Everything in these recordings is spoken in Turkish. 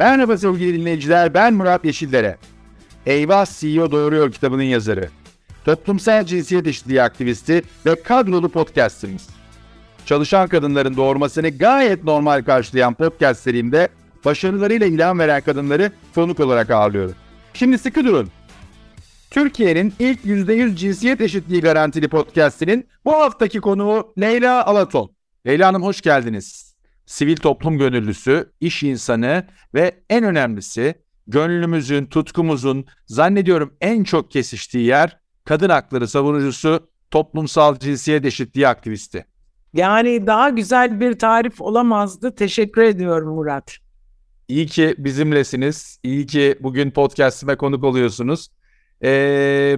Merhaba sevgili dinleyiciler, ben Murat Yeşillere. Eyvah CEO Doğuruyor kitabının yazarı. Toplumsal cinsiyet eşitliği aktivisti ve kadrolu podcastimiz. Çalışan kadınların doğurmasını gayet normal karşılayan podcast serimde başarılarıyla ilham veren kadınları konuk olarak ağırlıyorum. Şimdi sıkı durun. Türkiye'nin ilk %100 cinsiyet eşitliği garantili podcastinin bu haftaki konuğu Leyla Alaton. Leyla Hanım hoş geldiniz. Sivil toplum gönüllüsü, iş insanı ve en önemlisi gönlümüzün, tutkumuzun zannediyorum en çok kesiştiği yer kadın hakları savunucusu, toplumsal cinsiyet eşitliği aktivisti. Yani daha güzel bir tarif olamazdı. Teşekkür ediyorum Murat. İyi ki bizimlesiniz. İyi ki bugün podcastime konuk oluyorsunuz. Ee,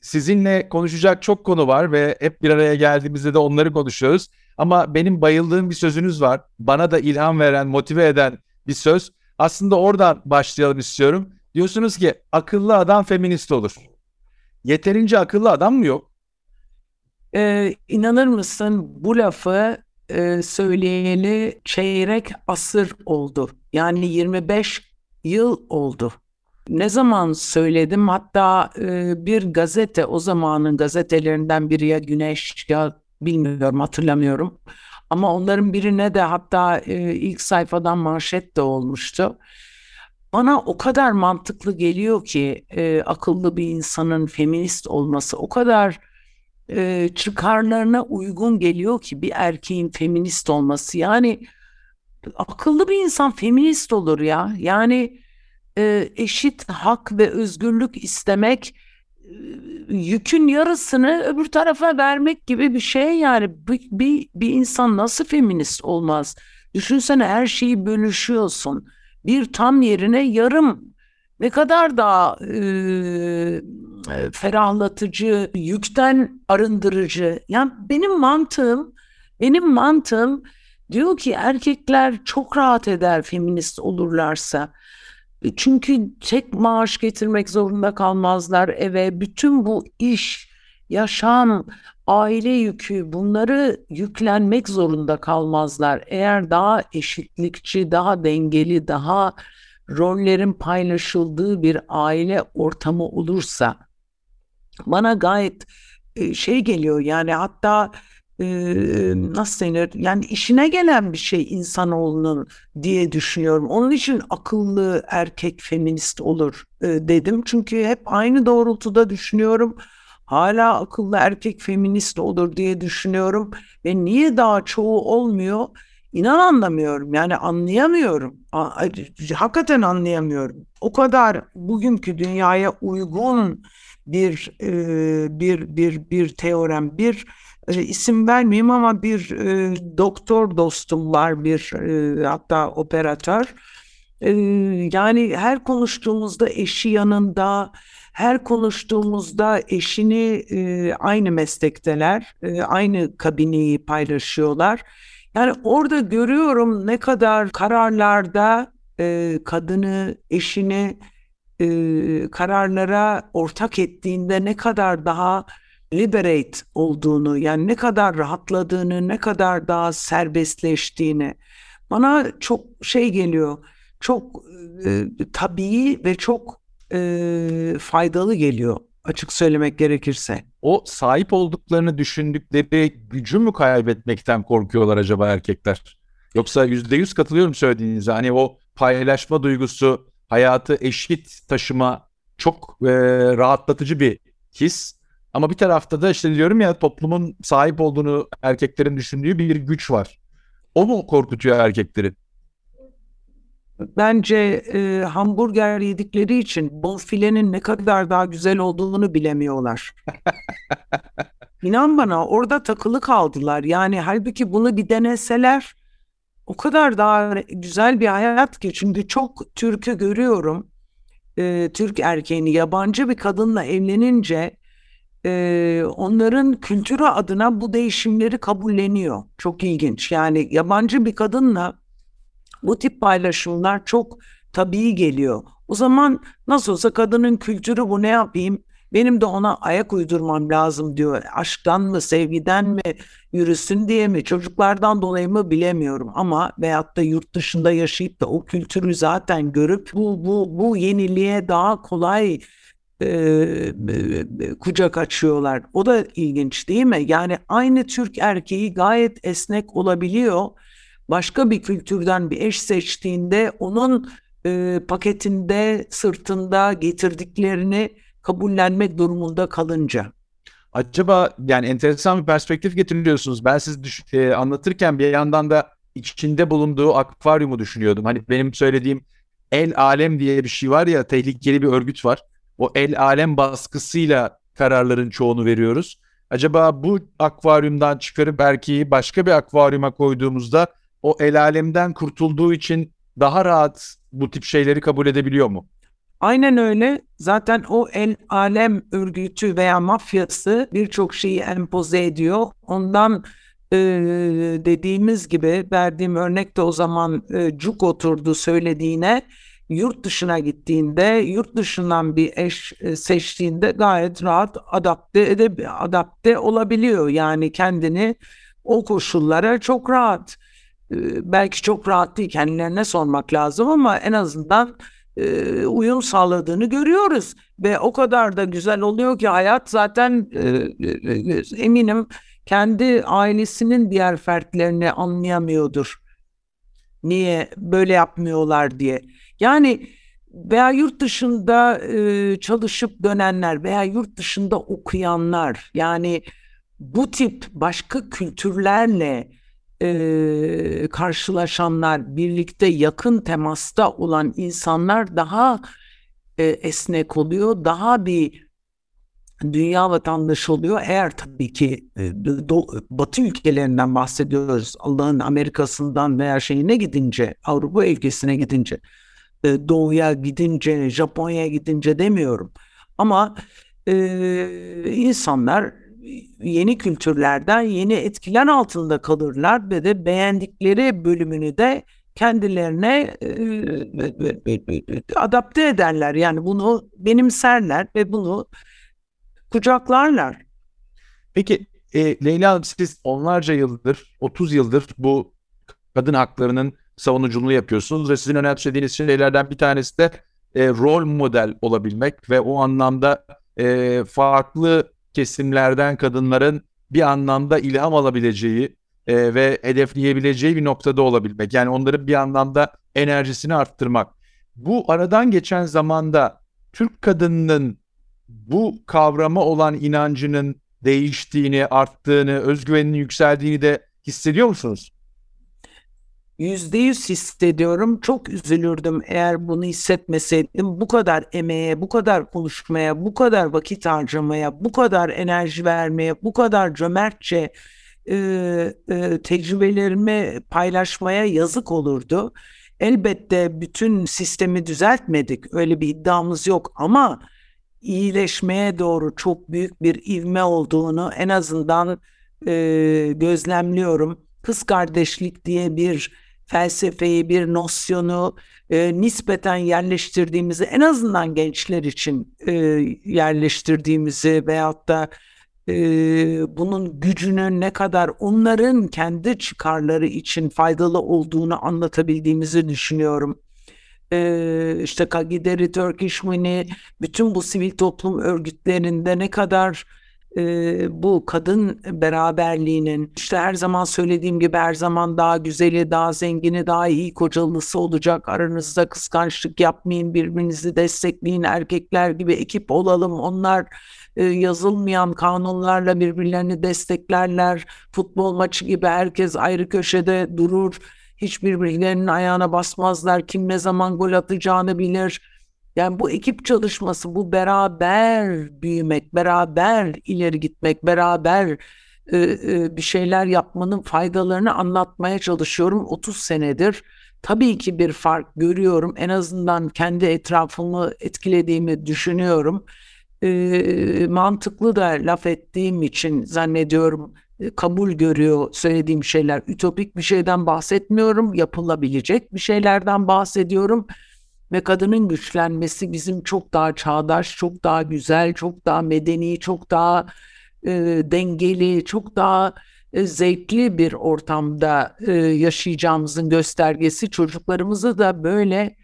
sizinle konuşacak çok konu var ve hep bir araya geldiğimizde de onları konuşuyoruz. Ama benim bayıldığım bir sözünüz var. Bana da ilham veren, motive eden bir söz. Aslında oradan başlayalım istiyorum. Diyorsunuz ki akıllı adam feminist olur. Yeterince akıllı adam mı yok? Ee, inanır mısın bu lafı e, söyleyeli çeyrek asır oldu. Yani 25 yıl oldu. Ne zaman söyledim hatta e, bir gazete o zamanın gazetelerinden biri ya Güneş ya bilmiyorum hatırlamıyorum. Ama onların birine de hatta e, ilk sayfadan manşet de olmuştu. Bana o kadar mantıklı geliyor ki e, akıllı bir insanın feminist olması o kadar e, çıkarlarına uygun geliyor ki bir erkeğin feminist olması. Yani akıllı bir insan feminist olur ya. Yani e, eşit hak ve özgürlük istemek yükün yarısını öbür tarafa vermek gibi bir şey yani bir, bir, bir insan nasıl feminist olmaz? Düşünsene her şeyi bölüşüyorsun. Bir tam yerine yarım ne kadar daha e, ferahlatıcı, yükten arındırıcı. Yani benim mantığım, benim mantığım diyor ki erkekler çok rahat eder feminist olurlarsa. Çünkü tek maaş getirmek zorunda kalmazlar eve. Bütün bu iş, yaşam, aile yükü bunları yüklenmek zorunda kalmazlar. Eğer daha eşitlikçi, daha dengeli, daha rollerin paylaşıldığı bir aile ortamı olursa bana gayet şey geliyor yani hatta e, nasıl denir yani işine gelen bir şey insanoğlunun diye düşünüyorum. Onun için akıllı erkek feminist olur dedim. Çünkü hep aynı doğrultuda düşünüyorum. Hala akıllı erkek feminist olur diye düşünüyorum ve niye daha çoğu olmuyor? İnan anlamıyorum yani anlayamıyorum. Hakikaten anlayamıyorum. O kadar bugünkü dünyaya uygun bir bir bir bir teorem, bir e, isim vermeyeyim ama bir e, doktor dostum var, bir e, hatta operatör. E, yani her konuştuğumuzda eşi yanında, her konuştuğumuzda eşini e, aynı meslekteler, e, aynı kabineyi paylaşıyorlar. Yani orada görüyorum ne kadar kararlarda e, kadını, eşini e, kararlara ortak ettiğinde ne kadar daha liberate olduğunu yani ne kadar rahatladığını ne kadar daha serbestleştiğini bana çok şey geliyor çok e, tabii ve çok e, faydalı geliyor açık söylemek gerekirse. O sahip olduklarını düşündükleri gücü mü kaybetmekten korkuyorlar acaba erkekler? Yoksa yüzde yüz katılıyorum söylediğinize. Hani o paylaşma duygusu, hayatı eşit taşıma çok e, rahatlatıcı bir his. Ama bir tarafta da işte diyorum ya toplumun sahip olduğunu erkeklerin düşündüğü bir güç var. O mu korkutuyor erkekleri? Bence e, hamburger yedikleri için bonfilenin ne kadar daha güzel olduğunu bilemiyorlar. İnan bana orada takılı kaldılar. Yani halbuki bunu bir deneseler o kadar daha güzel bir hayat ki. Çünkü çok Türk'ü görüyorum. E, Türk erkeğini yabancı bir kadınla evlenince e, onların kültürü adına bu değişimleri kabulleniyor. Çok ilginç. Yani yabancı bir kadınla bu tip paylaşımlar çok tabii geliyor. O zaman nasıl olsa kadının kültürü bu ne yapayım? Benim de ona ayak uydurmam lazım diyor. Aşktan mı, sevgiden mi, yürüsün diye mi, çocuklardan dolayı mı bilemiyorum. Ama veyahut da yurt dışında yaşayıp da o kültürü zaten görüp bu, bu, bu yeniliğe daha kolay e, kucak açıyorlar. O da ilginç değil mi? Yani aynı Türk erkeği gayet esnek olabiliyor. Başka bir kültürden bir eş seçtiğinde onun e, paketinde, sırtında getirdiklerini kabullenmek durumunda kalınca. Acaba yani enteresan bir perspektif getiriyorsunuz. Ben siz düş- e, anlatırken bir yandan da içinde bulunduğu akvaryumu düşünüyordum. Hani benim söylediğim El Alem diye bir şey var ya tehlikeli bir örgüt var. O El Alem baskısıyla kararların çoğunu veriyoruz. Acaba bu akvaryumdan çıkarıp erkeği başka bir akvaryuma koyduğumuzda o El Alem'den kurtulduğu için daha rahat bu tip şeyleri kabul edebiliyor mu? Aynen öyle. Zaten o el alem örgütü veya mafyası birçok şeyi empoze ediyor. Ondan e, dediğimiz gibi verdiğim örnekte o zaman e, cuk oturdu söylediğine yurt dışına gittiğinde yurt dışından bir eş e, seçtiğinde gayet rahat adapte edip adapte olabiliyor. Yani kendini o koşullara çok rahat e, belki çok rahat değil kendilerine sormak lazım ama en azından e, uyum sağladığını görüyoruz ve o kadar da güzel oluyor ki hayat zaten eminim kendi ailesinin diğer fertlerini anlayamıyordur. Niye böyle yapmıyorlar diye. Yani veya yurt dışında e, çalışıp dönenler veya yurt dışında okuyanlar yani bu tip başka kültürlerle e, karşılaşanlar, birlikte yakın temasta olan insanlar daha e, esnek oluyor, daha bir dünya vatandaşı oluyor. Eğer tabii ki e, do, Batı ülkelerinden bahsediyoruz, Allah'ın Amerika'sından veya şeyine gidince, Avrupa ülkesine gidince, e, Doğu'ya gidince, Japonya'ya gidince demiyorum. Ama e, insanlar yeni kültürlerden yeni etkiler altında kalırlar ve de beğendikleri bölümünü de kendilerine e, adapte ederler. Yani bunu benimserler ve bunu kucaklarlar. Peki e, Leyla Hanım siz onlarca yıldır, 30 yıldır bu kadın haklarının savunuculuğunu yapıyorsunuz ve sizin önemsediğiniz şeylerden bir tanesi de e, rol model olabilmek ve o anlamda e, farklı kesimlerden kadınların bir anlamda ilham alabileceği e, ve hedefleyebileceği bir noktada olabilmek. Yani onların bir anlamda enerjisini arttırmak. Bu aradan geçen zamanda Türk kadınının bu kavrama olan inancının değiştiğini, arttığını, özgüveninin yükseldiğini de hissediyor musunuz? Yüzde yüz hissediyorum. Çok üzülürdüm eğer bunu hissetmeseydim. Bu kadar emeğe, bu kadar konuşmaya, bu kadar vakit harcamaya, bu kadar enerji vermeye, bu kadar cömertçe e, e, tecrübelerimi paylaşmaya yazık olurdu. Elbette bütün sistemi düzeltmedik. Öyle bir iddiamız yok ama iyileşmeye doğru çok büyük bir ivme olduğunu en azından e, gözlemliyorum. Kız kardeşlik diye bir felsefeyi, bir nosyonu e, nispeten yerleştirdiğimizi en azından gençler için e, yerleştirdiğimizi veyahut da e, bunun gücünün ne kadar onların kendi çıkarları için faydalı olduğunu anlatabildiğimizi düşünüyorum. E, işte Kagideri, Turkish Mini, bütün bu sivil toplum örgütlerinde ne kadar e, bu kadın beraberliğinin işte her zaman söylediğim gibi her zaman daha güzeli, daha zengini, daha iyi kocalısı olacak. Aranızda kıskançlık yapmayın, birbirinizi destekleyin. Erkekler gibi ekip olalım. Onlar e, yazılmayan kanunlarla birbirlerini desteklerler. Futbol maçı gibi herkes ayrı köşede durur. Hiçbir birbirlerinin ayağına basmazlar. Kim ne zaman gol atacağını bilir yani bu ekip çalışması, bu beraber büyümek, beraber ileri gitmek, beraber e, e, bir şeyler yapmanın faydalarını anlatmaya çalışıyorum 30 senedir. Tabii ki bir fark görüyorum. En azından kendi etrafımı etkilediğimi düşünüyorum. E, mantıklı da laf ettiğim için zannediyorum e, kabul görüyor söylediğim şeyler. Ütopik bir şeyden bahsetmiyorum, yapılabilecek bir şeylerden bahsediyorum ve kadının güçlenmesi bizim çok daha çağdaş, çok daha güzel, çok daha medeni, çok daha e, dengeli, çok daha e, zevkli bir ortamda e, yaşayacağımızın göstergesi. Çocuklarımızı da böyle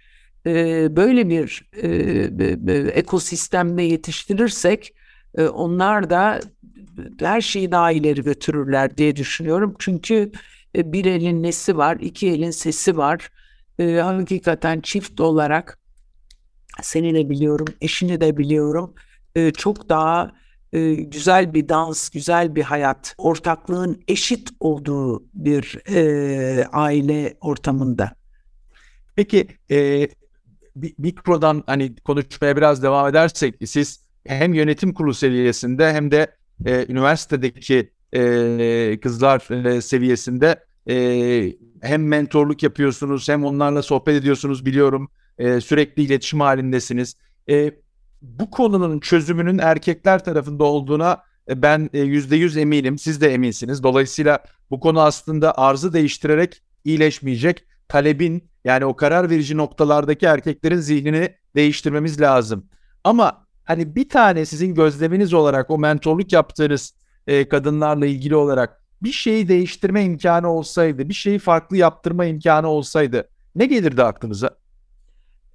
e, böyle bir e, ekosistemde yetiştirirsek e, onlar da her şeyi daha ileri götürürler diye düşünüyorum. Çünkü e, bir elin nesi var, iki elin sesi var. E, hakikaten çift olarak seni de biliyorum, eşini de biliyorum. E, çok daha e, güzel bir dans, güzel bir hayat, ortaklığın eşit olduğu bir e, aile ortamında. Peki e, mikrodan hani konuşmaya biraz devam edersek siz hem yönetim kurulu seviyesinde hem de e, üniversitedeki e, kızlar e, seviyesinde e, hem mentorluk yapıyorsunuz hem onlarla sohbet ediyorsunuz biliyorum e, sürekli iletişim halindesiniz. E, bu konunun çözümünün erkekler tarafında olduğuna e, ben yüzde yüz eminim. Siz de eminsiniz. Dolayısıyla bu konu aslında arzı değiştirerek iyileşmeyecek. Talebin yani o karar verici noktalardaki erkeklerin zihnini değiştirmemiz lazım. Ama hani bir tane sizin gözleminiz olarak o mentorluk yaptığınız e, kadınlarla ilgili olarak bir şeyi değiştirme imkanı olsaydı, bir şeyi farklı yaptırma imkanı olsaydı ne gelirdi aklınıza?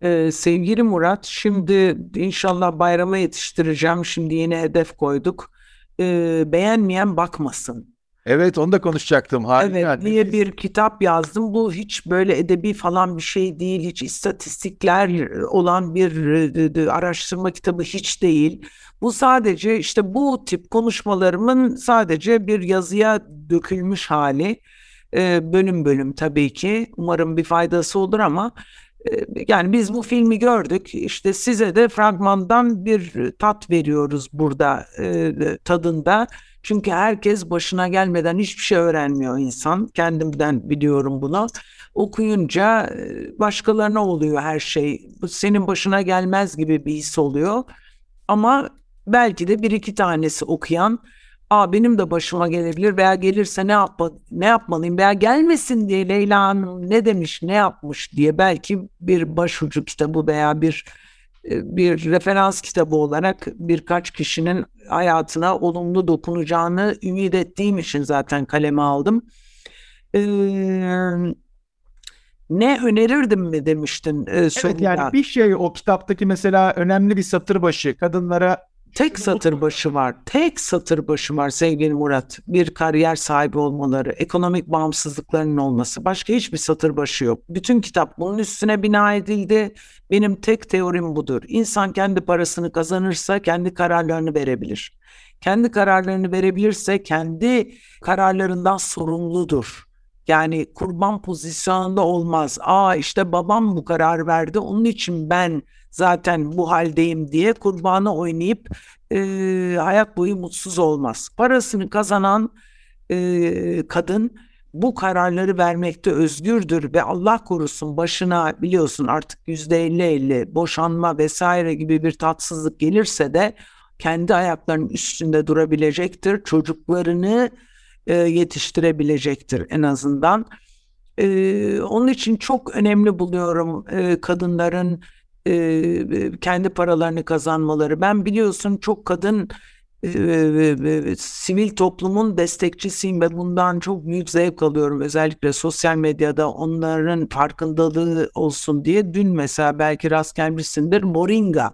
Ee, sevgili Murat, şimdi inşallah bayrama yetiştireceğim. Şimdi yeni hedef koyduk. Ee, beğenmeyen bakmasın. Evet onu da konuşacaktım. Harika. Evet diye bir kitap yazdım. Bu hiç böyle edebi falan bir şey değil. Hiç istatistikler olan bir araştırma kitabı hiç değil. Bu sadece işte bu tip konuşmalarımın sadece bir yazıya dökülmüş hali. Bölüm bölüm tabii ki. Umarım bir faydası olur ama yani biz bu filmi gördük. İşte size de fragmandan bir tat veriyoruz burada tadında. Çünkü herkes başına gelmeden hiçbir şey öğrenmiyor insan. Kendimden biliyorum bunu. Okuyunca başkalarına oluyor her şey. Senin başına gelmez gibi bir his oluyor. Ama belki de bir iki tanesi okuyan Aa, benim de başıma gelebilir veya gelirse ne yap ne yapmalıyım veya gelmesin diye Leyla Hanım ne demiş ne yapmış diye belki bir başucu kitabı veya bir e, bir referans kitabı olarak birkaç kişinin hayatına olumlu dokunacağını ümit ettiğim için zaten kaleme aldım. Ee, ne önerirdim mi demiştin? E, evet, yani bir şey o kitaptaki mesela önemli bir satır başı kadınlara Tek satır başı var. Tek satır başı var sevgili Murat. Bir kariyer sahibi olmaları, ekonomik bağımsızlıklarının olması. Başka hiçbir satır başı yok. Bütün kitap bunun üstüne bina edildi. Benim tek teorim budur. İnsan kendi parasını kazanırsa kendi kararlarını verebilir. Kendi kararlarını verebilirse kendi kararlarından sorumludur. Yani kurban pozisyonunda olmaz. Aa işte babam bu karar verdi onun için ben zaten bu haldeyim diye kurbanı oynayıp e, hayat boyu mutsuz olmaz. Parasını kazanan e, kadın bu kararları vermekte özgürdür ve Allah korusun başına biliyorsun artık yüzde elli elli boşanma vesaire gibi bir tatsızlık gelirse de kendi ayaklarının üstünde durabilecektir. Çocuklarını e, yetiştirebilecektir en azından. E, onun için çok önemli buluyorum e, kadınların e, kendi paralarını kazanmaları. Ben biliyorsun çok kadın e, e, sivil toplumun destekçisiyim ve bundan çok büyük zevk alıyorum. Özellikle sosyal medyada onların farkındalığı olsun diye. Dün mesela belki rast gelmişsindir Moringa.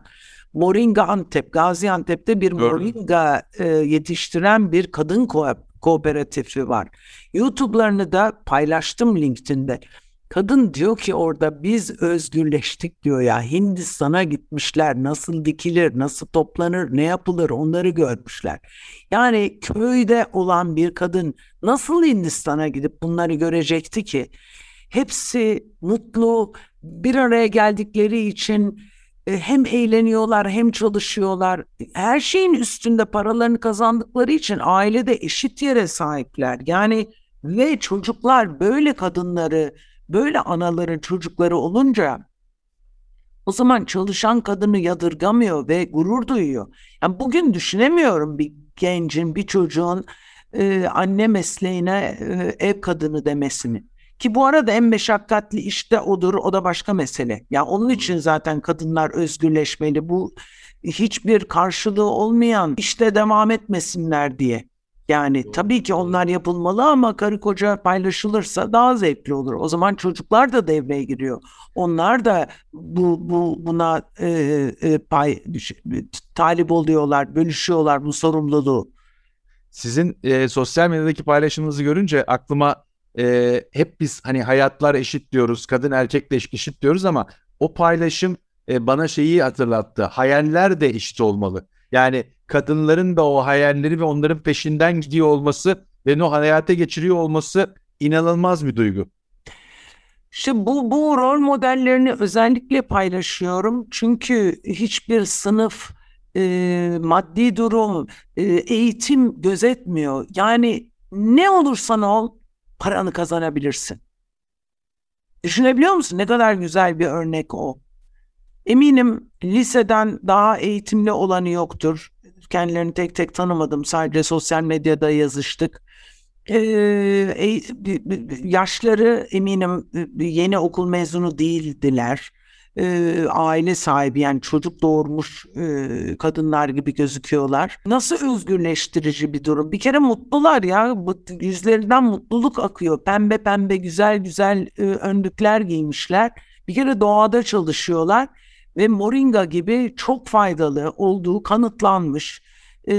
Moringa Antep, Gaziantep'te bir Moringa e, yetiştiren bir kadın ko kooperatifi var. YouTube'larını da paylaştım LinkedIn'de. Kadın diyor ki orada biz özgürleştik diyor ya Hindistan'a gitmişler nasıl dikilir nasıl toplanır ne yapılır onları görmüşler. Yani köyde olan bir kadın nasıl Hindistan'a gidip bunları görecekti ki? Hepsi mutlu bir araya geldikleri için e, hem eğleniyorlar hem çalışıyorlar. Her şeyin üstünde paralarını kazandıkları için ailede eşit yere sahipler. Yani ve çocuklar böyle kadınları Böyle anaların çocukları olunca o zaman çalışan kadını yadırgamıyor ve gurur duyuyor. Yani bugün düşünemiyorum bir gencin, bir çocuğun e, anne mesleğine e, ev kadını demesini. Ki bu arada en meşakkatli işte odur, o da başka mesele. Ya onun için zaten kadınlar özgürleşmeli. Bu hiçbir karşılığı olmayan işte devam etmesinler diye. Yani tabii ki onlar yapılmalı ama karı koca paylaşılırsa daha zevkli olur. O zaman çocuklar da devreye giriyor. Onlar da bu, bu buna e, e, pay talip oluyorlar, bölüşüyorlar bu sorumluluğu. Sizin e, sosyal medyadaki paylaşımınızı görünce aklıma e, hep biz hani hayatlar eşit diyoruz, kadın erkek de eşit diyoruz ama o paylaşım e, bana şeyi hatırlattı. Hayaller de eşit olmalı. Yani kadınların da o hayalleri ve onların peşinden gidiyor olması ve o hayata geçiriyor olması inanılmaz bir duygu. İşte bu, bu rol modellerini özellikle paylaşıyorum. Çünkü hiçbir sınıf, e, maddi durum, e, eğitim gözetmiyor. Yani ne olursan ol paranı kazanabilirsin. Düşünebiliyor musun? Ne kadar güzel bir örnek o. Eminim liseden daha eğitimli olanı yoktur. Kendilerini tek tek tanımadım. Sadece sosyal medyada yazıştık. Ee, yaşları eminim yeni okul mezunu değildiler. Ee, aile sahibi yani çocuk doğurmuş e, kadınlar gibi gözüküyorlar. Nasıl özgürleştirici bir durum. Bir kere mutlular ya. Yüzlerinden mutluluk akıyor. Pembe pembe güzel güzel e, önlükler giymişler. Bir kere doğada çalışıyorlar ve moringa gibi çok faydalı olduğu kanıtlanmış. E,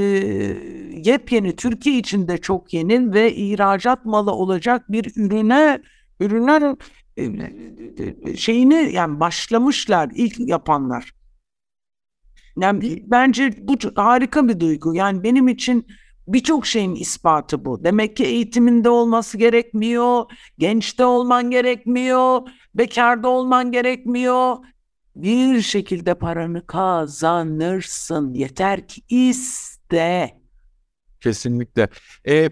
yepyeni Türkiye içinde çok yeni ve ihracat malı olacak bir ürüne ürünler e, şeyini yani başlamışlar ilk yapanlar. Yani bence bu harika bir duygu. Yani benim için birçok şeyin ispatı bu. Demek ki eğitiminde olması gerekmiyor, gençte olman gerekmiyor, bekarda olman gerekmiyor bir şekilde paranı kazanırsın. Yeter ki iste. Kesinlikle. E,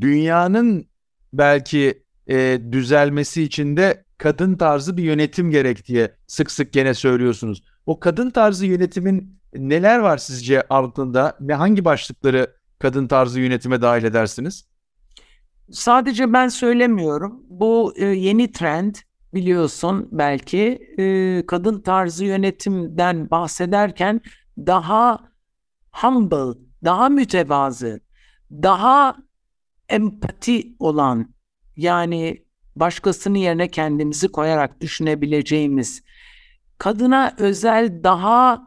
dünyanın belki e, düzelmesi için de kadın tarzı bir yönetim gerek diye sık sık gene söylüyorsunuz. O kadın tarzı yönetimin neler var sizce altında ve hangi başlıkları kadın tarzı yönetime dahil edersiniz? Sadece ben söylemiyorum. Bu e, yeni trend biliyorsun belki e, kadın tarzı yönetimden bahsederken daha humble, daha mütevazı, daha empati olan yani başkasının yerine kendimizi koyarak düşünebileceğimiz kadına özel daha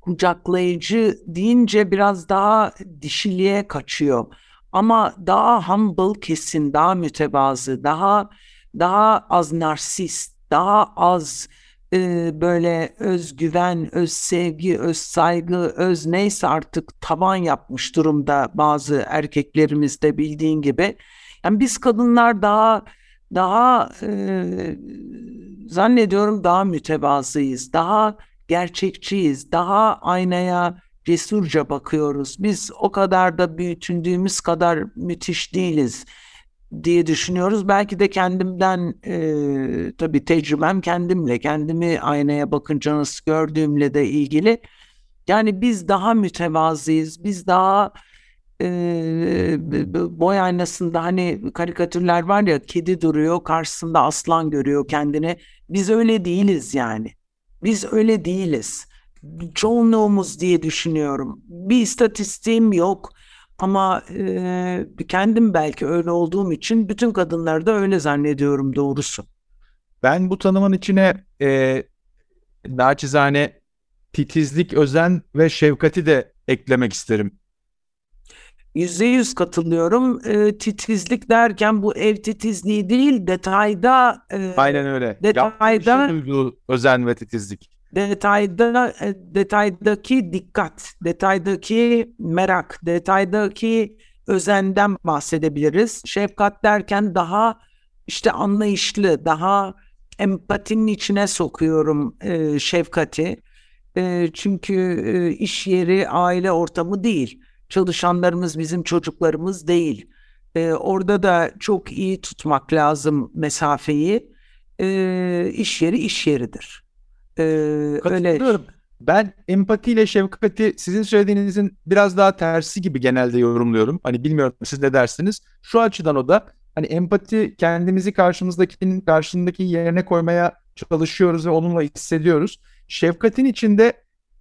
kucaklayıcı deyince biraz daha dişiliğe kaçıyor. Ama daha humble kesin, daha mütevazı, daha daha az narsist, daha az e, böyle özgüven, öz sevgi, öz saygı, öz neyse artık taban yapmış durumda bazı erkeklerimizde bildiğin gibi. Yani biz kadınlar daha daha e, zannediyorum daha mütevazıyız, daha gerçekçiyiz, daha aynaya cesurca bakıyoruz. Biz o kadar da büyütüldüğümüz kadar müthiş değiliz diye düşünüyoruz. Belki de kendimden e, tabii tecrübem kendimle, kendimi aynaya bakınca nasıl gördüğümle de ilgili. Yani biz daha mütevazıyız, biz daha e, boy aynasında hani karikatürler var ya kedi duruyor karşısında aslan görüyor kendini. Biz öyle değiliz yani. Biz öyle değiliz. Çoğunluğumuz diye düşünüyorum. Bir istatistiğim yok ama e, kendim belki öyle olduğum için bütün kadınları da öyle zannediyorum doğrusu. Ben bu tanımın içine e, naçizane titizlik, özen ve şefkati de eklemek isterim. Yüzde yüz katılıyorum. E, titizlik derken bu ev titizliği değil detayda. E, Aynen öyle. Detayda. Özen ve titizlik detayda e, detaydaki dikkat, detaydaki merak, detaydaki özenden bahsedebiliriz. Şefkat derken daha işte anlayışlı, daha empatinin içine sokuyorum e, şefkati. E, çünkü e, iş yeri aile ortamı değil. Çalışanlarımız bizim çocuklarımız değil. E, orada da çok iyi tutmak lazım mesafeyi. E, iş yeri iş yeridir. Ee, öyle. Ben empatiyle şefkati sizin söylediğinizin biraz daha tersi gibi genelde yorumluyorum. Hani bilmiyorum siz ne dersiniz. Şu açıdan o da hani empati kendimizi karşımızdakinin karşındaki yerine koymaya çalışıyoruz ve onunla hissediyoruz. Şefkatin içinde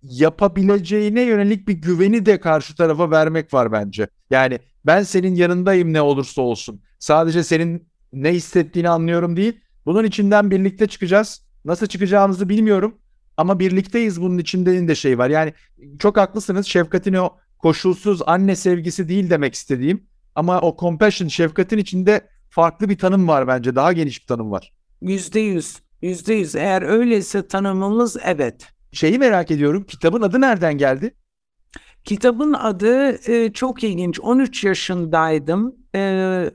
yapabileceğine yönelik bir güveni de karşı tarafa vermek var bence. Yani ben senin yanındayım ne olursa olsun. Sadece senin ne hissettiğini anlıyorum değil. Bunun içinden birlikte çıkacağız. Nasıl çıkacağımızı bilmiyorum ama birlikteyiz bunun içinde de şey var. Yani çok haklısınız. Şefkatin o koşulsuz anne sevgisi değil demek istediğim. Ama o compassion, şefkatin içinde farklı bir tanım var bence. Daha geniş bir tanım var. Yüzde yüz. Yüzde yüz. Eğer öyleyse tanımımız evet. Şeyi merak ediyorum. Kitabın adı nereden geldi? Kitabın adı e, çok ilginç. 13 yaşındaydım. E,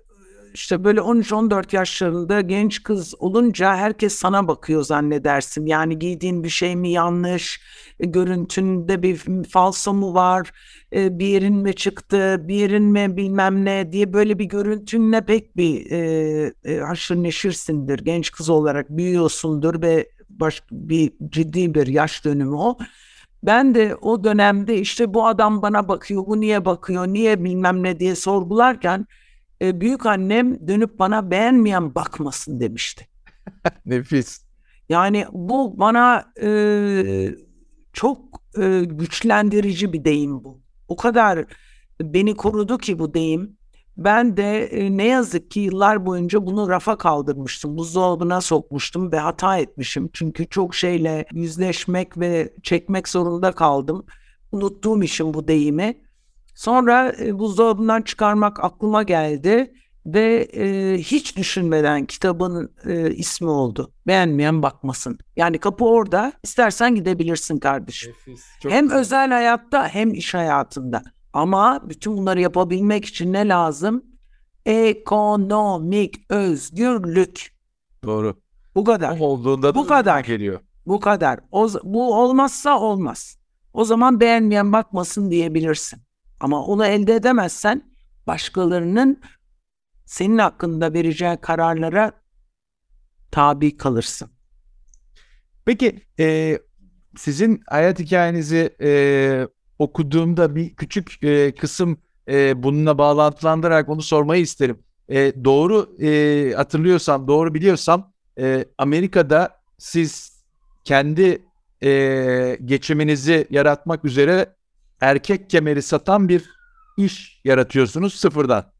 işte böyle 13-14 yaşlarında genç kız olunca herkes sana bakıyor zannedersin. Yani giydiğin bir şey mi yanlış, e, görüntünde bir falso mu var, e, bir yerin mi çıktı, bir yerin mi bilmem ne diye böyle bir görüntünle pek bir e, e, haşır neşirsindir. Genç kız olarak büyüyorsundur ve baş, bir ciddi bir yaş dönümü o. Ben de o dönemde işte bu adam bana bakıyor, bu niye bakıyor, niye bilmem ne diye sorgularken e, büyük annem dönüp bana beğenmeyen bakmasın demişti. Nefis. Yani bu bana e, çok e, güçlendirici bir deyim bu. O kadar beni korudu ki bu deyim. Ben de e, ne yazık ki yıllar boyunca bunu rafa kaldırmıştım. Buzdolabına sokmuştum ve hata etmişim. Çünkü çok şeyle yüzleşmek ve çekmek zorunda kaldım. Unuttuğum işim bu deyimi. Sonra e, buzdolabından çıkarmak aklıma geldi ve e, hiç düşünmeden kitabın e, ismi oldu. Beğenmeyen bakmasın. Yani kapı orada. İstersen gidebilirsin kardeşim. Nefis, hem güzel. özel hayatta hem iş hayatında. Ama bütün bunları yapabilmek için ne lazım? Ekonomik özgürlük. Doğru. Bu kadar. O olduğunda bu kadar geliyor. Bu kadar. O, bu olmazsa olmaz. O zaman beğenmeyen bakmasın diyebilirsin. Ama onu elde edemezsen başkalarının senin hakkında vereceği kararlara tabi kalırsın. Peki e, sizin hayat hikayenizi e, okuduğumda bir küçük e, kısım e, bununla bağlantılandırarak onu sormayı isterim. E, doğru e, hatırlıyorsam, doğru biliyorsam e, Amerika'da siz kendi e, geçiminizi yaratmak üzere erkek kemeri satan bir iş yaratıyorsunuz sıfırdan.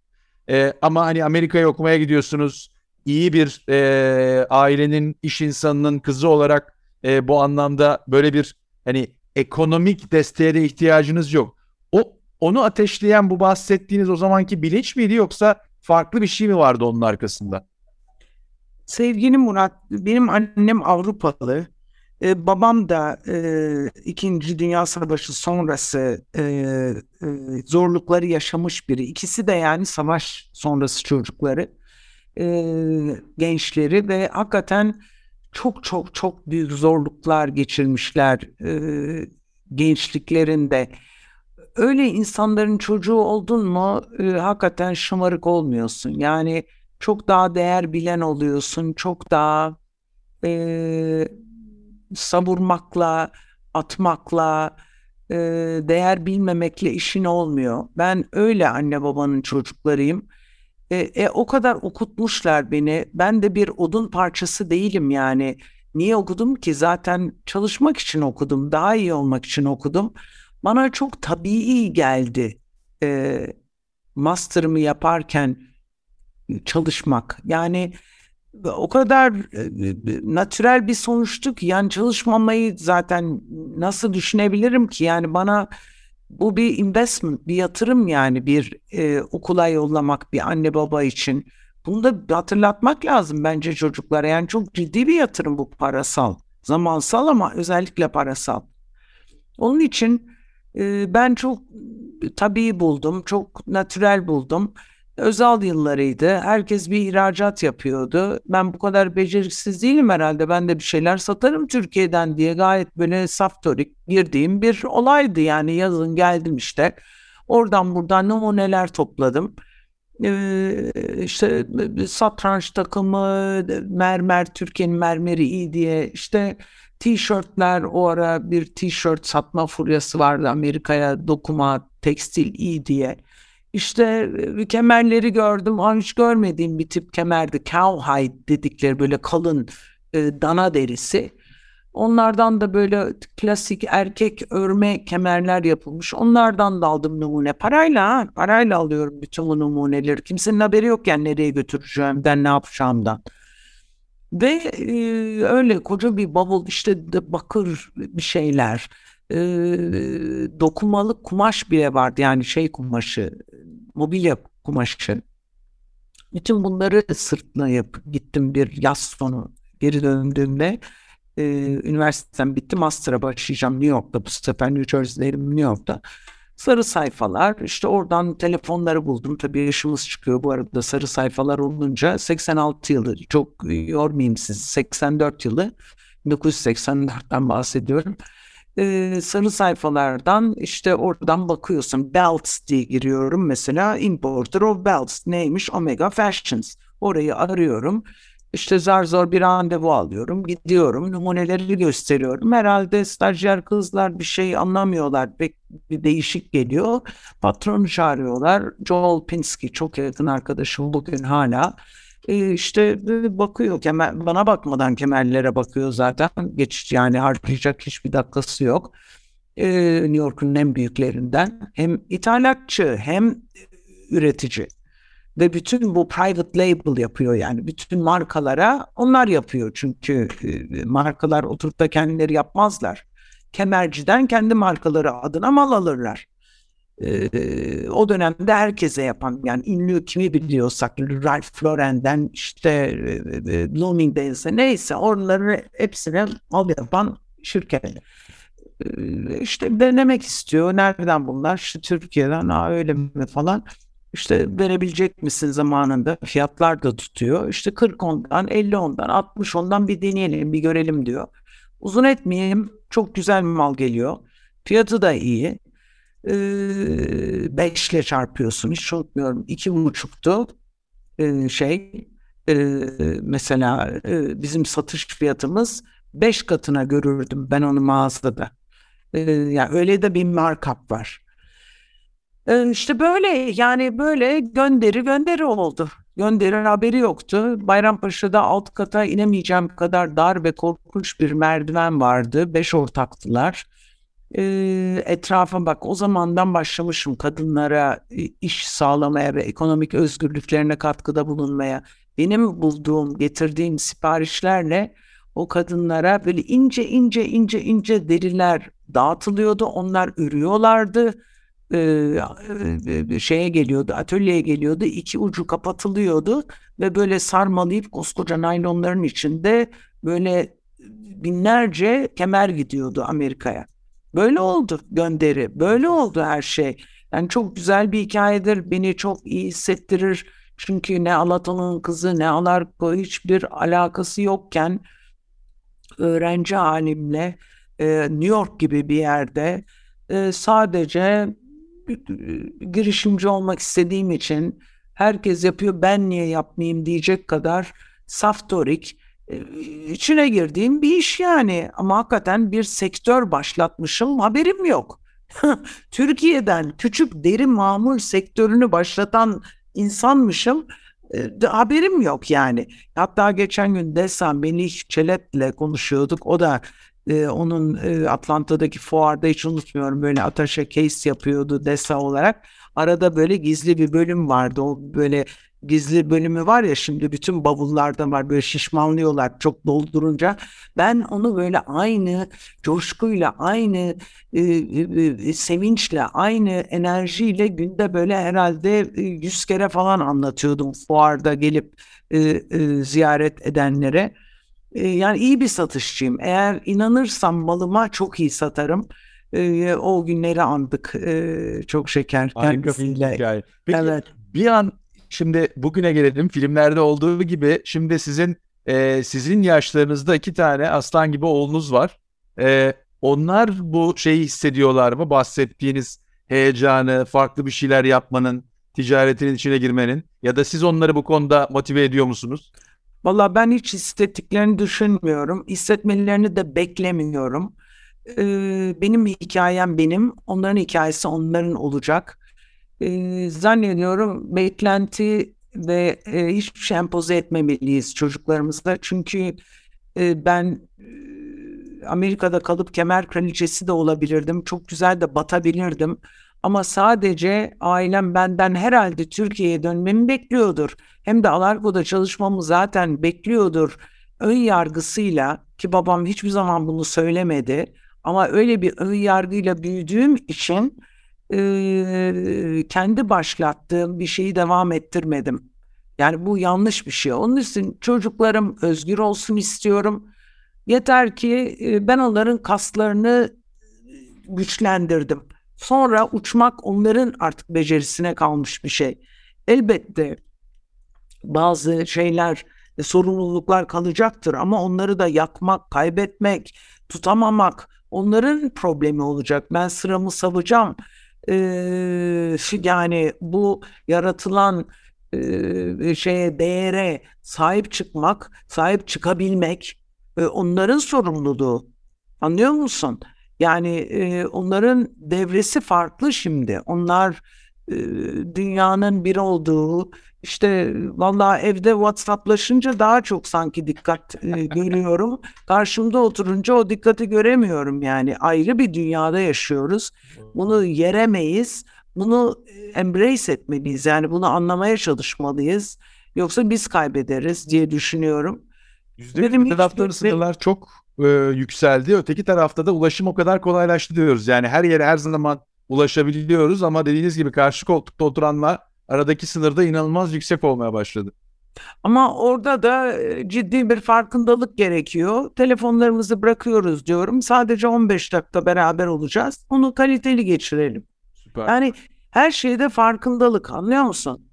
E, ama hani Amerika'ya okumaya gidiyorsunuz. İyi bir e, ailenin, iş insanının kızı olarak e, bu anlamda böyle bir hani ekonomik desteğe de ihtiyacınız yok. O onu ateşleyen bu bahsettiğiniz o zamanki bilinç miydi yoksa farklı bir şey mi vardı onun arkasında? Sevgili Murat, benim annem Avrupalı. E, babam da e, İkinci Dünya Savaşı sonrası e, e, zorlukları yaşamış biri. İkisi de yani savaş sonrası çocukları, e, gençleri ve hakikaten çok çok çok büyük zorluklar geçirmişler e, gençliklerinde. Öyle insanların çocuğu oldun mu e, hakikaten şımarık olmuyorsun. Yani çok daha değer bilen oluyorsun, çok daha e, savurmakla, atmakla, e, değer bilmemekle işin olmuyor. Ben öyle anne babanın çocuklarıyım. E, e, o kadar okutmuşlar beni. Ben de bir odun parçası değilim yani. Niye okudum ki? Zaten çalışmak için okudum. Daha iyi olmak için okudum. Bana çok tabii geldi. E, master'ımı yaparken çalışmak. Yani o kadar e, natürel bir sonuçtu ki yani çalışmamayı zaten nasıl düşünebilirim ki? Yani bana bu bir investment bir yatırım yani bir e, okula yollamak bir anne baba için. Bunu da hatırlatmak lazım bence çocuklara. Yani çok ciddi bir yatırım bu parasal. Zamansal ama özellikle parasal. Onun için e, ben çok tabii buldum çok natürel buldum Özal yıllarıydı. Herkes bir ihracat yapıyordu. Ben bu kadar beceriksiz değilim herhalde. Ben de bir şeyler satarım Türkiye'den diye gayet böyle saftorik girdiğim bir olaydı. Yani yazın geldim işte. Oradan buradan numuneler topladım. Ee, işte satranç takımı, mermer, Türkiye'nin mermeri iyi diye işte tişörtler o ara bir tişört satma furyası vardı Amerika'ya dokuma, tekstil iyi diye İşte kemerleri gördüm. Aa, hiç görmediğim bir tip kemerdi. Cowhide dedikleri böyle kalın e, dana derisi. Onlardan da böyle klasik erkek örme kemerler yapılmış. Onlardan da aldım numune. Parayla parayla alıyorum bütün bu numuneleri. Kimsenin haberi yok yani nereye götüreceğimden, ne yapacağımdan. Ve e, öyle koca bir bavul işte bakır bir şeyler. E, dokunmalı kumaş bile vardı yani şey kumaşı, mobilya kumaşı. Bütün bunları sırtlayıp gittim bir yaz sonu geri döndüğümde e, üniversiteden bitti master'a başlayacağım New York'ta bu sefer New Jersey'deydim New York'ta. Sarı sayfalar işte oradan telefonları buldum. Tabii yaşımız çıkıyor bu arada sarı sayfalar olunca 86 yılı çok yormayayım sizi 84 yılı 1984'ten bahsediyorum. Ee, sarı sayfalardan işte oradan bakıyorsun belts diye giriyorum mesela importer of belts neymiş Omega Fashions orayı arıyorum işte zar zor bir randevu alıyorum. Gidiyorum. Numuneleri gösteriyorum. Herhalde stajyer kızlar bir şey anlamıyorlar. Pek bir değişik geliyor. Patronu çağırıyorlar. Joel Pinsky çok yakın arkadaşım bugün hala. E işte bakıyor kemer, bana bakmadan kemerlere bakıyor zaten. Geç yani harcayacak hiçbir dakikası yok. E, New York'un en büyüklerinden. Hem ithalatçı hem üretici ve bütün bu private label yapıyor yani bütün markalara onlar yapıyor çünkü e, markalar oturup da kendileri yapmazlar. Kemerciden kendi markaları adına mal alırlar. O dönemde herkese yapan yani ünlü kimi biliyorsak Ralph Lauren'den işte e, Bloomingdale'se neyse onları hepsine mal yapan şirket. Ee, işte denemek istiyor. Nereden bunlar? İşte Türkiye'den. Aa öyle mi falan. İşte verebilecek misin zamanında? Fiyatlar da tutuyor. İşte 40 ondan, 50 ondan, 60 ondan bir deneyelim, bir görelim diyor. Uzun etmeyeyim. Çok güzel mal geliyor. Fiyatı da iyi. Ee, beşle çarpıyorsun. Hiç unutmuyorum. iki buçuktu ee, şey e, mesela e, bizim satış fiyatımız beş katına görürdüm ben onu mağazada. Ee, yani öyle de bir markup var. İşte böyle yani böyle gönderi gönderi oldu. Gönderi haberi yoktu. Bayrampaşa'da alt kata inemeyeceğim kadar dar ve korkunç bir merdiven vardı. Beş ortaktılar. Ee, etrafa bak o zamandan başlamışım kadınlara iş sağlamaya ve ekonomik özgürlüklerine katkıda bulunmaya. Benim bulduğum, getirdiğim siparişlerle o kadınlara böyle ince ince ince ince deriler dağıtılıyordu. Onlar ürüyorlardı e, şeye geliyordu, atölyeye geliyordu. iki ucu kapatılıyordu ve böyle sarmalayıp koskoca naylonların içinde böyle binlerce kemer gidiyordu Amerika'ya. Böyle oldu gönderi, böyle oldu her şey. Yani çok güzel bir hikayedir, beni çok iyi hissettirir. Çünkü ne Alaton'un kızı ne Alarko hiçbir alakası yokken öğrenci halimle e, New York gibi bir yerde e, sadece girişimci olmak istediğim için herkes yapıyor ben niye yapmayayım diyecek kadar saftorik içine girdiğim bir iş yani ama hakikaten bir sektör başlatmışım haberim yok. Türkiye'den küçük deri mamul sektörünü başlatan insanmışım e, haberim yok yani. Hatta geçen gün Desa Melih Çelet'le konuşuyorduk. O da e, onun e, Atlanta'daki fuarda hiç unutmuyorum böyle ataşa case yapıyordu desa olarak. Arada böyle gizli bir bölüm vardı. O böyle gizli bölümü var ya şimdi bütün bavullarda var böyle şişmanlıyorlar çok doldurunca. Ben onu böyle aynı coşkuyla, aynı e, e, sevinçle, aynı enerjiyle günde böyle herhalde yüz kere falan anlatıyordum fuarda gelip e, e, ziyaret edenlere. Ee, yani iyi bir satışçıyım. Eğer inanırsam malıma çok iyi satarım. Ee, o günleri andık. Ee, çok şeker kendisiyle. Peki evet. bir an şimdi bugüne gelelim. Filmlerde olduğu gibi şimdi sizin e, sizin yaşlarınızda iki tane aslan gibi oğlunuz var. E, onlar bu şeyi hissediyorlar mı? Bahsettiğiniz heyecanı, farklı bir şeyler yapmanın, ticaretin içine girmenin ya da siz onları bu konuda motive ediyor musunuz? Valla ben hiç hissettiklerini düşünmüyorum. Hissetmelerini de beklemiyorum. Ee, benim hikayem benim. Onların hikayesi onların olacak. E, zannediyorum beklenti ve e, hiçbir şey empoze etmemeliyiz çocuklarımızla. Çünkü e, ben e, Amerika'da kalıp kemer kraliçesi de olabilirdim. Çok güzel de batabilirdim. Ama sadece ailem benden herhalde Türkiye'ye dönmemi bekliyordur. Hem de Alarko'da çalışmamı zaten bekliyordur. Ön yargısıyla ki babam hiçbir zaman bunu söylemedi. Ama öyle bir ön yargıyla büyüdüğüm için e, kendi başlattığım bir şeyi devam ettirmedim. Yani bu yanlış bir şey. Onun için çocuklarım özgür olsun istiyorum. Yeter ki e, ben onların kaslarını güçlendirdim. Sonra uçmak onların artık becerisine kalmış bir şey. Elbette bazı şeyler, e, sorumluluklar kalacaktır ama onları da yakmak, kaybetmek, tutamamak onların problemi olacak. Ben sıramı savacağım. Ee, yani bu yaratılan e, şeye değere sahip çıkmak, sahip çıkabilmek e, onların sorumluluğu. Anlıyor musun? Yani e, onların devresi farklı şimdi. Onlar e, dünyanın bir olduğu işte vallahi evde WhatsApp'laşınca daha çok sanki dikkat e, görüyorum. Karşımda oturunca o dikkati göremiyorum yani. Ayrı bir dünyada yaşıyoruz. Bunu yeremeyiz. Bunu embrace etmeliyiz. Yani bunu anlamaya çalışmalıyız. Yoksa biz kaybederiz diye düşünüyorum. Benim tarafları sınırlar çok e, yükseldi. Öteki tarafta da ulaşım o kadar kolaylaştı diyoruz. Yani her yere her zaman ulaşabiliyoruz ama dediğiniz gibi karşı koltukta oturanlar aradaki sınırda inanılmaz yüksek olmaya başladı. Ama orada da ciddi bir farkındalık gerekiyor. Telefonlarımızı bırakıyoruz diyorum. Sadece 15 dakika beraber olacağız. Onu kaliteli geçirelim. Süper. Yani her şeyde farkındalık anlıyor musun?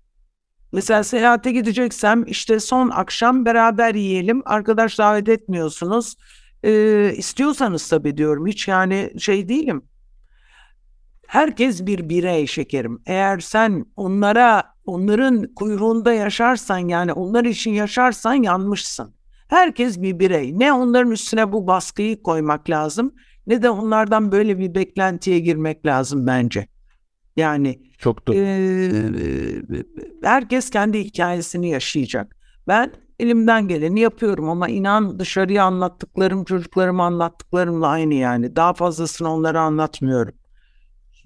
Mesela seyahate gideceksem işte son akşam beraber yiyelim. Arkadaş davet etmiyorsunuz. Ee, istiyorsanız tabii diyorum. Hiç yani şey değilim. Herkes bir birey şekerim. Eğer sen onlara onların kuyruğunda yaşarsan yani onlar için yaşarsan yanmışsın. Herkes bir birey. Ne onların üstüne bu baskıyı koymak lazım ne de onlardan böyle bir beklentiye girmek lazım bence. Yani çok da e, herkes kendi hikayesini yaşayacak. Ben elimden geleni yapıyorum ama inan dışarıya anlattıklarım çocuklarıma anlattıklarımla aynı yani. Daha fazlasını onlara anlatmıyorum.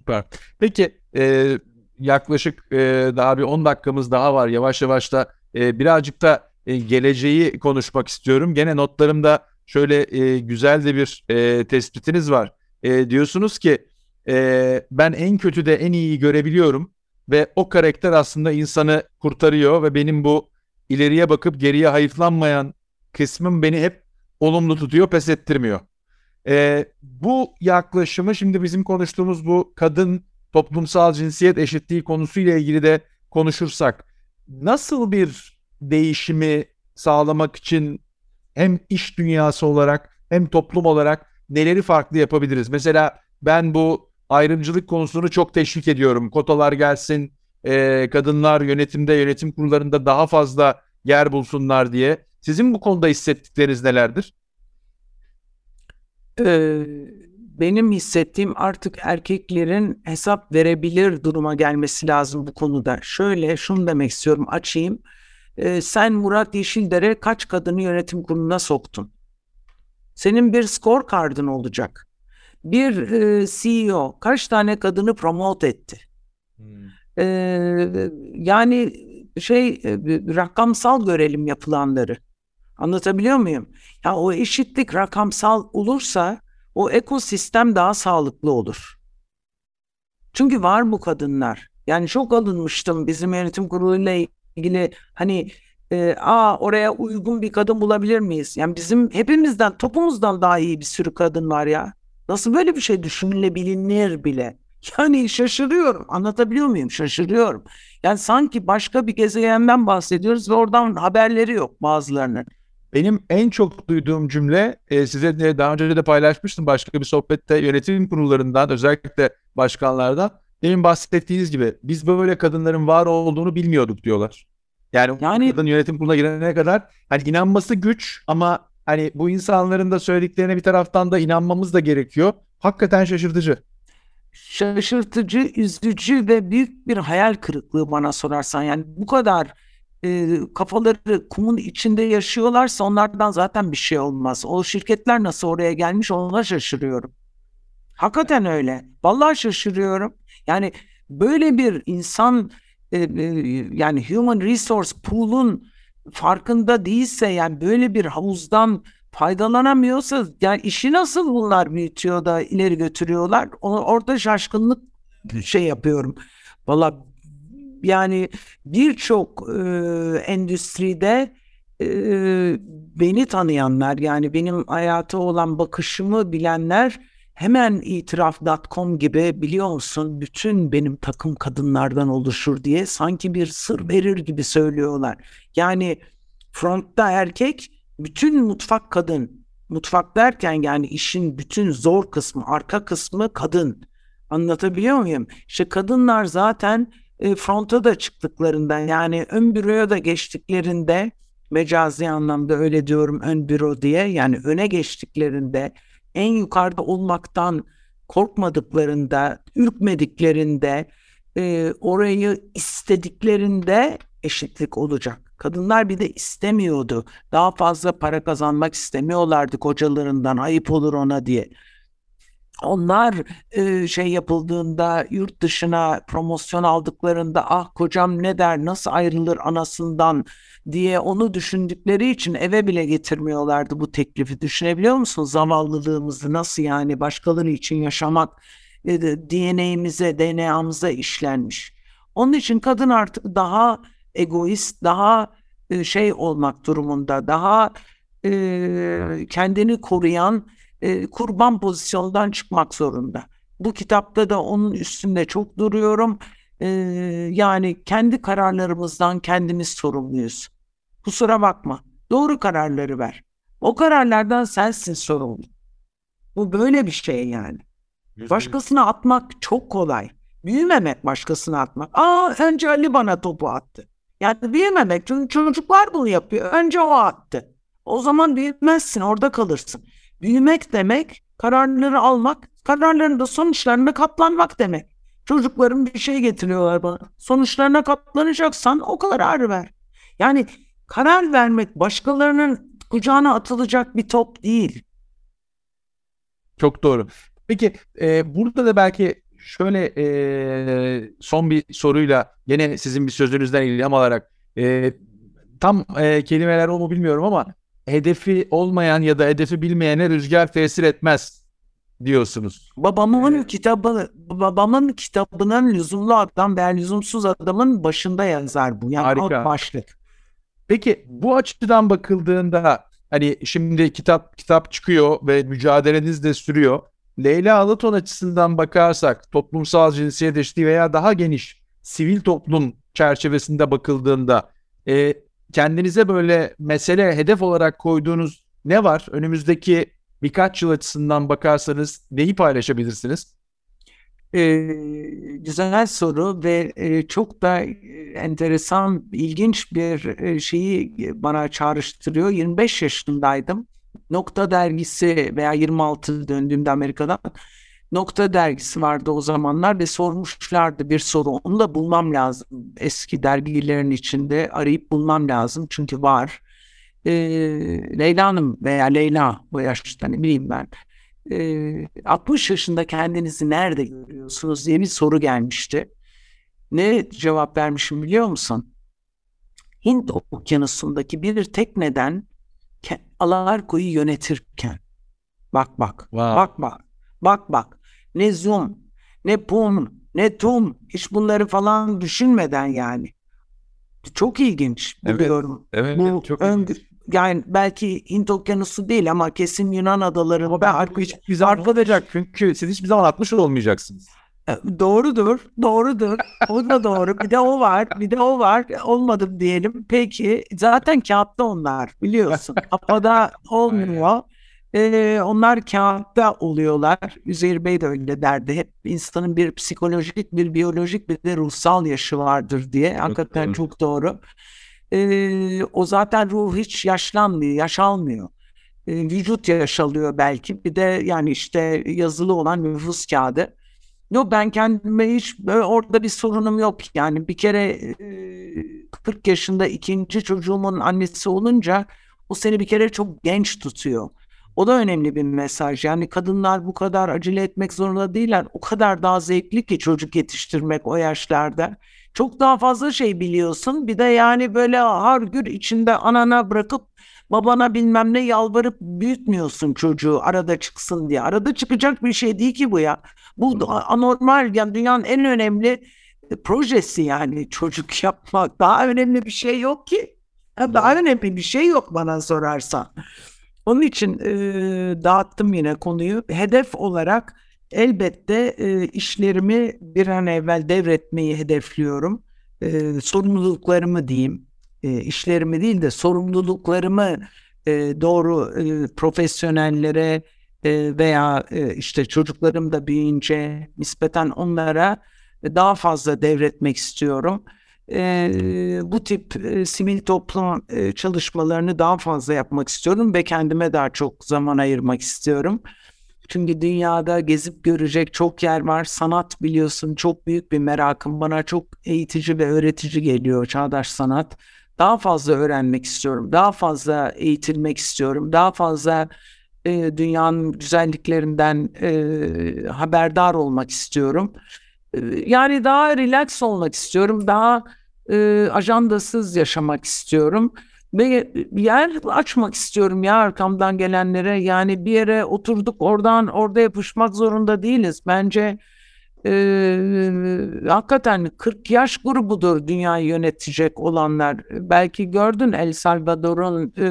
Süper. Peki e, yaklaşık e, daha bir 10 dakikamız daha var. Yavaş yavaş da e, birazcık da e, geleceği konuşmak istiyorum. Gene notlarımda şöyle e, güzel de bir e, tespitiniz var. E, diyorsunuz ki e, ben en kötü de en iyiyi görebiliyorum ve o karakter aslında insanı kurtarıyor ve benim bu ileriye bakıp geriye hayıflanmayan kısmım beni hep olumlu tutuyor, pes ettirmiyor. E, bu yaklaşımı şimdi bizim konuştuğumuz bu kadın toplumsal cinsiyet eşitliği konusuyla ilgili de konuşursak nasıl bir değişimi sağlamak için hem iş dünyası olarak hem toplum olarak neleri farklı yapabiliriz? Mesela ben bu ayrımcılık konusunu çok teşvik ediyorum. Kotalar gelsin, e, kadınlar yönetimde, yönetim kurullarında daha fazla yer bulsunlar diye. Sizin bu konuda hissettikleriniz nelerdir? Ee, benim hissettiğim artık erkeklerin hesap verebilir duruma gelmesi lazım bu konuda. Şöyle şunu demek istiyorum açayım. Ee, sen Murat Yeşildere kaç kadını yönetim kuruluna soktun? Senin bir skor kardın olacak bir e, CEO kaç tane kadını promote etti? Hmm. E, yani şey e, rakamsal görelim yapılanları. Anlatabiliyor muyum? Ya o eşitlik rakamsal olursa o ekosistem daha sağlıklı olur. Çünkü var bu kadınlar. Yani çok alınmıştım bizim yönetim kuruluyla ilgili hani e, aa oraya uygun bir kadın bulabilir miyiz? Yani bizim hepimizden topumuzdan daha iyi bir sürü kadın var ya. Nasıl böyle bir şey düşünülebilir bile? Yani şaşırıyorum. Anlatabiliyor muyum? Şaşırıyorum. Yani sanki başka bir gezegenden bahsediyoruz ve oradan haberleri yok bazılarının. Benim en çok duyduğum cümle e, size de daha önce de paylaşmıştım başka bir sohbette yönetim kurullarından özellikle başkanlardan. Demin bahsettiğiniz gibi biz böyle kadınların var olduğunu bilmiyorduk diyorlar. Yani, yani kadın yönetim kuruluna girene kadar hani inanması güç ama hani bu insanların da söylediklerine bir taraftan da inanmamız da gerekiyor. Hakikaten şaşırtıcı. şaşırtıcı, üzücü ve büyük bir hayal kırıklığı bana sorarsan. Yani bu kadar e, kafaları kumun içinde yaşıyorlarsa onlardan zaten bir şey olmaz. O şirketler nasıl oraya gelmiş ona şaşırıyorum. Hakikaten öyle. Vallahi şaşırıyorum. Yani böyle bir insan e, e, yani human resource pool'un farkında değilse yani böyle bir havuzdan faydalanamıyorsa yani işi nasıl bunlar büyütüyor da ileri götürüyorlar? Orada şaşkınlık şey yapıyorum. Valla yani birçok e, endüstride e, beni tanıyanlar yani benim hayata olan bakışımı bilenler hemen itiraf.com gibi biliyor musun bütün benim takım kadınlardan oluşur diye sanki bir sır verir gibi söylüyorlar. Yani frontta erkek bütün mutfak kadın. Mutfak derken yani işin bütün zor kısmı, arka kısmı kadın. Anlatabiliyor muyum? İşte kadınlar zaten e, fronta da çıktıklarında yani ön büroya da geçtiklerinde mecazi anlamda öyle diyorum ön büro diye yani öne geçtiklerinde en yukarıda olmaktan korkmadıklarında, ürkmediklerinde, e, orayı istediklerinde eşitlik olacak. Kadınlar bir de istemiyordu. Daha fazla para kazanmak istemiyorlardı kocalarından ayıp olur ona diye. Onlar e, şey yapıldığında yurt dışına promosyon aldıklarında ah kocam ne der nasıl ayrılır anasından diye onu düşündükleri için eve bile getirmiyorlardı bu teklifi. Düşünebiliyor musun zavallılığımızı nasıl yani başkaları için yaşamak e, DNA'mize, DNA'mıza işlenmiş. Onun için kadın artık daha egoist, daha e, şey olmak durumunda, daha e, kendini koruyan e, kurban pozisyondan çıkmak zorunda. Bu kitapta da onun üstünde çok duruyorum. E, yani kendi kararlarımızdan kendimiz sorumluyuz. Kusura bakma. Doğru kararları ver. O kararlardan sensin sorumlu. Bu böyle bir şey yani. Başkasına atmak çok kolay. Büyümemek başkasına atmak. Aa önce Ali bana topu attı. Yani büyümemek çünkü çocuklar bunu yapıyor. Önce o attı. O zaman büyümezsin orada kalırsın. Büyümek demek kararları almak, kararların da sonuçlarına katlanmak demek. Çocuklarım bir şey getiriyorlar bana. Sonuçlarına katlanacaksan o kararı ver. Yani karar vermek başkalarının kucağına atılacak bir top değil. Çok doğru. Peki e, burada da belki şöyle e, son bir soruyla yine sizin bir sözünüzden ilham alarak e, tam e, kelimeler o mu bilmiyorum ama hedefi olmayan ya da hedefi bilmeyene rüzgar tesir etmez diyorsunuz. Babamın ee, kitabı babamın kitabının lüzumlu adam veya lüzumsuz adamın başında yazar bu. Yani harika. başlık. Peki bu açıdan bakıldığında hani şimdi kitap kitap çıkıyor ve mücadeleniz de sürüyor. Leyla Alaton açısından bakarsak toplumsal cinsiyet eşitliği veya daha geniş sivil toplum çerçevesinde bakıldığında e, kendinize böyle mesele hedef olarak koyduğunuz ne var? Önümüzdeki birkaç yıl açısından bakarsanız neyi paylaşabilirsiniz? Ee, güzel soru ve e, çok da enteresan, ilginç bir e, şeyi bana çağrıştırıyor. 25 yaşındaydım. Nokta dergisi veya 26 döndüğümde Amerika'dan Nokta dergisi vardı o zamanlar ve sormuşlardı bir soru. Onu da bulmam lazım. Eski dergilerin içinde arayıp bulmam lazım. Çünkü var. Ee, Leyla Hanım veya Leyla bu yaşta ne bileyim ben. Ee, 60 yaşında kendinizi nerede görüyorsunuz diye bir soru gelmişti. Ne cevap vermişim biliyor musun? Hint okyanusundaki bir tekneden Alarko'yu yönetirken. Bak bak. Wow. Bak bak. Bak bak ne zoom ne pum ne tum hiç bunları falan düşünmeden yani. Çok ilginç biliyorum. Evet, Bu çok ön. Yani belki Hint okyanusu değil ama kesin Yunan adaları. Ama ben artık hiçbir zaman atlatacak çünkü siz hiçbir zaman atmış olmayacaksınız. E, doğrudur, doğrudur. O da doğru. Bir de o var, bir de o var. Olmadım diyelim. Peki, zaten kağıtta onlar biliyorsun. Kafada olmuyor. Ee, onlar kağıtta oluyorlar. Üzeyir Bey de öyle derdi. Hep insanın bir psikolojik, bir biyolojik, bir de ruhsal yaşı vardır diye. Hakikaten çok doğru. Ee, o zaten ruh hiç yaşlanmıyor, yaş almıyor. Vücut yaş alıyor belki. Bir de yani işte yazılı olan nüfus kağıdı. Yok ben kendime hiç orada bir sorunum yok. Yani bir kere 40 yaşında ikinci çocuğumun annesi olunca o seni bir kere çok genç tutuyor. O da önemli bir mesaj. Yani kadınlar bu kadar acele etmek zorunda değiller. O kadar daha zevkli ki çocuk yetiştirmek o yaşlarda. Çok daha fazla şey biliyorsun. Bir de yani böyle hargür içinde anana bırakıp babana bilmem ne yalvarıp büyütmüyorsun çocuğu arada çıksın diye. Arada çıkacak bir şey değil ki bu ya. Bu anormal yani dünyanın en önemli e, projesi yani çocuk yapmak. Daha önemli bir şey yok ki. Daha önemli bir şey yok bana sorarsan. Onun için e, dağıttım yine konuyu. Hedef olarak elbette e, işlerimi bir an evvel devretmeyi hedefliyorum. E, sorumluluklarımı diyeyim. E, işlerimi değil de sorumluluklarımı e, doğru e, profesyonellere e, veya e, işte çocuklarım da büyüyünce nispeten onlara daha fazla devretmek istiyorum e, bu tip e, sivil toplum e, çalışmalarını daha fazla yapmak istiyorum ve kendime daha çok zaman ayırmak istiyorum. Çünkü dünyada gezip görecek çok yer var. Sanat biliyorsun çok büyük bir merakım. Bana çok eğitici ve öğretici geliyor çağdaş sanat. Daha fazla öğrenmek istiyorum. Daha fazla eğitilmek istiyorum. Daha fazla e, dünyanın güzelliklerinden e, haberdar olmak istiyorum. Yani daha relax olmak istiyorum. Daha e, ajandasız yaşamak istiyorum. Ve yer açmak istiyorum ya arkamdan gelenlere. Yani bir yere oturduk oradan orada yapışmak zorunda değiliz. Bence e, hakikaten 40 yaş grubudur dünyayı yönetecek olanlar. Belki gördün El Salvador'un e,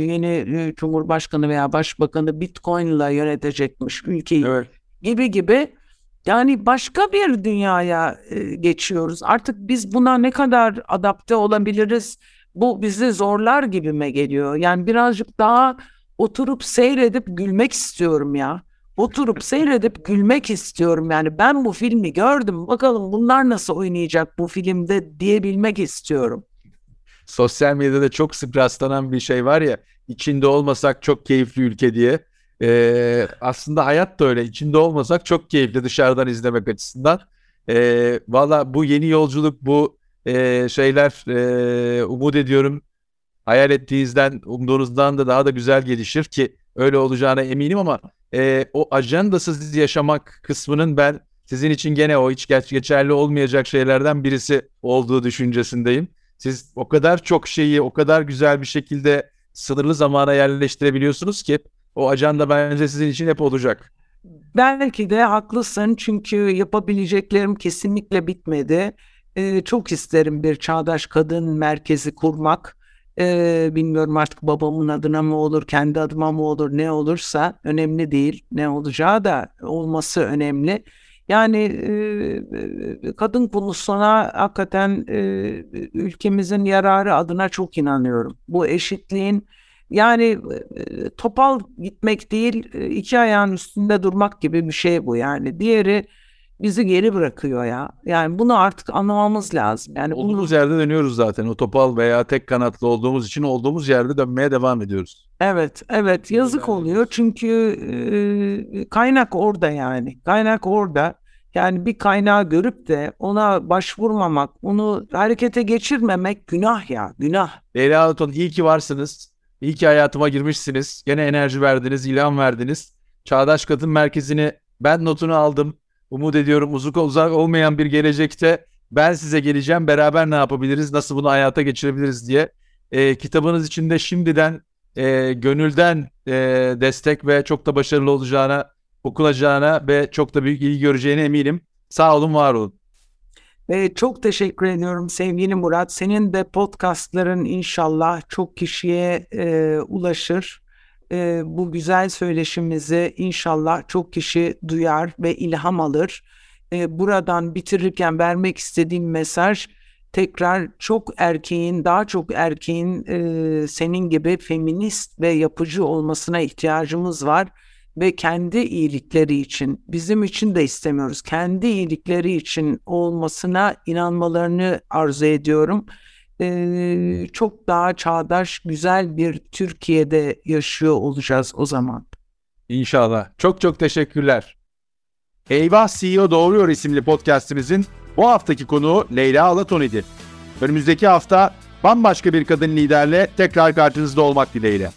yeni e, Cumhurbaşkanı veya Başbakanı Bitcoin ile yönetecekmiş ülkeyi evet. gibi gibi. Yani başka bir dünyaya e, geçiyoruz. Artık biz buna ne kadar adapte olabiliriz? Bu bizi zorlar gibime geliyor. Yani birazcık daha oturup seyredip gülmek istiyorum ya. Oturup seyredip gülmek istiyorum. Yani ben bu filmi gördüm. Bakalım bunlar nasıl oynayacak bu filmde diyebilmek istiyorum. Sosyal medyada çok sık rastlanan bir şey var ya. içinde olmasak çok keyifli ülke diye. Ee, aslında hayat da öyle. İçinde olmasak çok keyifli dışarıdan izlemek açısından. Ee, Valla bu yeni yolculuk, bu e, şeyler e, umut ediyorum. Hayal ettiğinizden, umduğunuzdan da daha da güzel gelişir ki öyle olacağına eminim ama e, o ajandasız yaşamak kısmının ben sizin için gene o hiç geçerli olmayacak şeylerden birisi olduğu düşüncesindeyim. Siz o kadar çok şeyi o kadar güzel bir şekilde sınırlı zamana yerleştirebiliyorsunuz ki o ajanda bence sizin için hep olacak. Belki de haklısın çünkü yapabileceklerim kesinlikle bitmedi. Ee, çok isterim bir çağdaş kadın merkezi kurmak. Ee, bilmiyorum artık babamın adına mı olur, kendi adıma mı olur, ne olursa önemli değil. Ne olacağı da olması önemli. Yani e, kadın konusuna hakikaten e, ülkemizin yararı adına çok inanıyorum. Bu eşitliğin yani topal gitmek değil iki ayağın üstünde durmak gibi bir şey bu yani. Diğeri bizi geri bırakıyor ya. Yani bunu artık anlamamız lazım. Yani olduğumuz bunu... yerde dönüyoruz zaten. O topal veya tek kanatlı olduğumuz için olduğumuz yerde dönmeye devam ediyoruz. Evet, evet yazık oluyor çünkü e, kaynak orada yani. Kaynak orada. Yani bir kaynağı görüp de ona başvurmamak, onu harekete geçirmemek günah ya, günah. Leyla Aton iyi ki varsınız. İyi ki hayatıma girmişsiniz. Gene enerji verdiniz, ilham verdiniz. Çağdaş Kadın Merkezi'ni ben notunu aldım. Umut ediyorum uzak uzak olmayan bir gelecekte ben size geleceğim. Beraber ne yapabiliriz, nasıl bunu hayata geçirebiliriz diye. E, kitabınız içinde şimdiden e, gönülden e, destek ve çok da başarılı olacağına, okunacağına ve çok da büyük ilgi göreceğine eminim. Sağ olun, var olun. Ve çok teşekkür ediyorum sevgili Murat. Senin de podcastların inşallah çok kişiye e, ulaşır. E, bu güzel söyleşimizi inşallah çok kişi duyar ve ilham alır. E, buradan bitirirken vermek istediğim mesaj tekrar çok erkeğin, daha çok erkeğin e, senin gibi feminist ve yapıcı olmasına ihtiyacımız var ve kendi iyilikleri için bizim için de istemiyoruz. Kendi iyilikleri için olmasına inanmalarını arzu ediyorum. Ee, çok daha çağdaş, güzel bir Türkiye'de yaşıyor olacağız o zaman. İnşallah. Çok çok teşekkürler. Eyvah CEO Doğruyor isimli podcastimizin bu haftaki konuğu Leyla Alaton idi. Önümüzdeki hafta bambaşka bir kadın liderle tekrar karşınızda olmak dileğiyle.